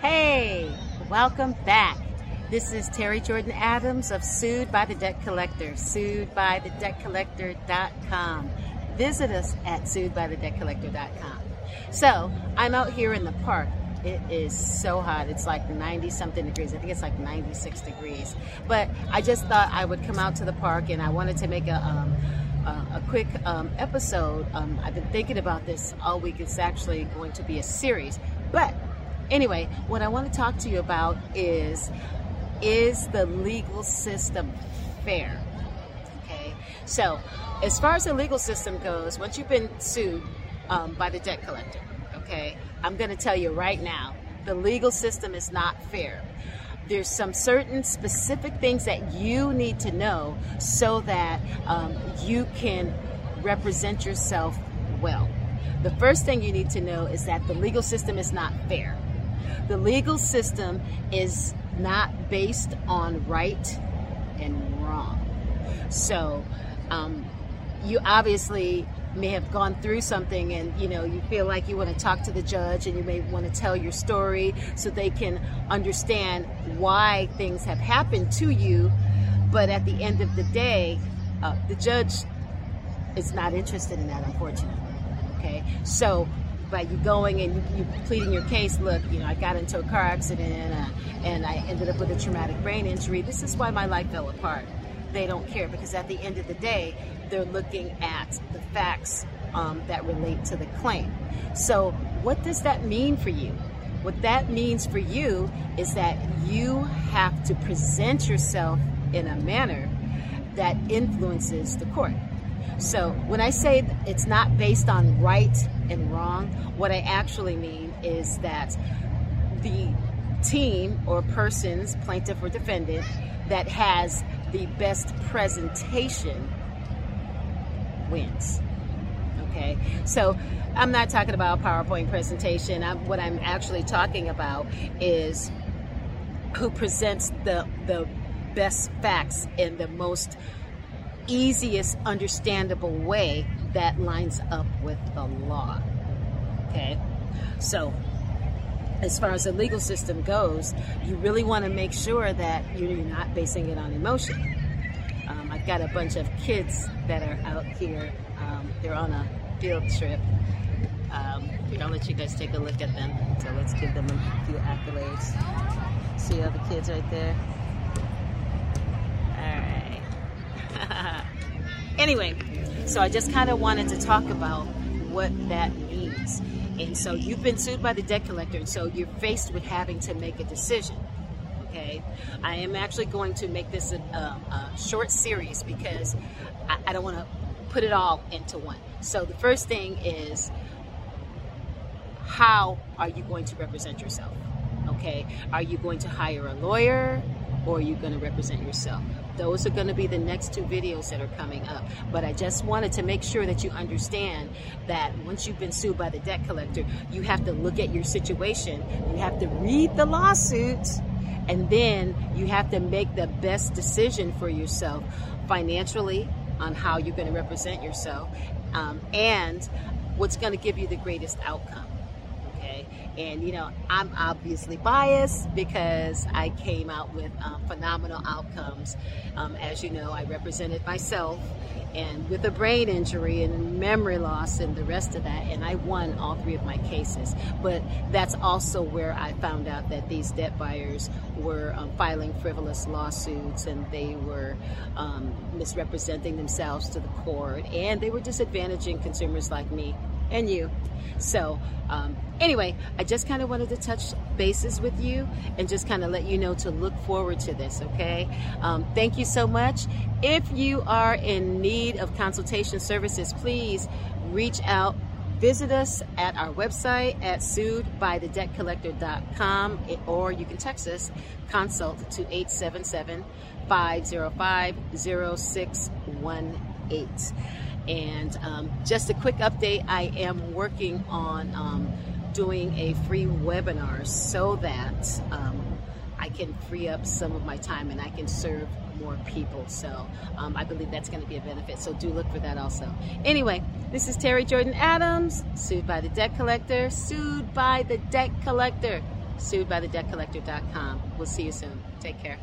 Hey, welcome back. This is Terry Jordan Adams of Sued by the Debt Collector, suedbythedebtcollector.com. Visit us at suedbythedebtcollector.com. So, I'm out here in the park. It is so hot. It's like 90 something degrees. I think it's like 96 degrees. But I just thought I would come out to the park and I wanted to make a um, a quick um, episode. Um, I've been thinking about this all week. It's actually going to be a series. But Anyway, what I want to talk to you about is is the legal system fair? Okay, so as far as the legal system goes, once you've been sued um, by the debt collector, okay, I'm going to tell you right now, the legal system is not fair. There's some certain specific things that you need to know so that um, you can represent yourself well. The first thing you need to know is that the legal system is not fair. The legal system is not based on right and wrong. So, um, you obviously may have gone through something and you know you feel like you want to talk to the judge and you may want to tell your story so they can understand why things have happened to you but at the end of the day uh, the judge is not interested in that unfortunately okay so by you going and you, you, pleading your case, look, you know, I got into a car accident uh, and I ended up with a traumatic brain injury. This is why my life fell apart. They don't care because at the end of the day, they're looking at the facts um, that relate to the claim. So, what does that mean for you? What that means for you is that you have to present yourself in a manner that influences the court. So when I say it's not based on right and wrong, what I actually mean is that the team or persons, plaintiff or defendant, that has the best presentation wins. Okay, so I'm not talking about a PowerPoint presentation. I'm, what I'm actually talking about is who presents the the best facts in the most easiest understandable way that lines up with the law. Okay? So, as far as the legal system goes, you really want to make sure that you're not basing it on emotion. Um, I've got a bunch of kids that are out here. Um, they're on a field trip. Um, I'll let you guys take a look at them. So let's give them a few accolades. See all the kids right there? Anyway, so I just kind of wanted to talk about what that means. And so you've been sued by the debt collector, and so you're faced with having to make a decision. Okay, I am actually going to make this a, a, a short series because I, I don't want to put it all into one. So the first thing is how are you going to represent yourself? Okay, are you going to hire a lawyer? Or are you going to represent yourself? Those are going to be the next two videos that are coming up. But I just wanted to make sure that you understand that once you've been sued by the debt collector, you have to look at your situation. You have to read the lawsuit, and then you have to make the best decision for yourself financially on how you're going to represent yourself um, and what's going to give you the greatest outcome. And, you know, I'm obviously biased because I came out with um, phenomenal outcomes. Um, as you know, I represented myself and with a brain injury and memory loss and the rest of that, and I won all three of my cases. But that's also where I found out that these debt buyers were um, filing frivolous lawsuits and they were um, misrepresenting themselves to the court and they were disadvantaging consumers like me and you. So, um, anyway, I just kind of wanted to touch bases with you and just kind of let you know to look forward to this, okay? Um, thank you so much. If you are in need of consultation services, please reach out. Visit us at our website at suedbythedebtcollector.com or you can text us consult to 877 505 0618. And um, just a quick update I am working on um, doing a free webinar so that um, I can free up some of my time and I can serve more people. So um, I believe that's going to be a benefit. So do look for that also. Anyway, this is Terry Jordan Adams, sued by the debt collector, sued by the debt collector. suedbythedebtcollector.com. We'll see you soon. Take care.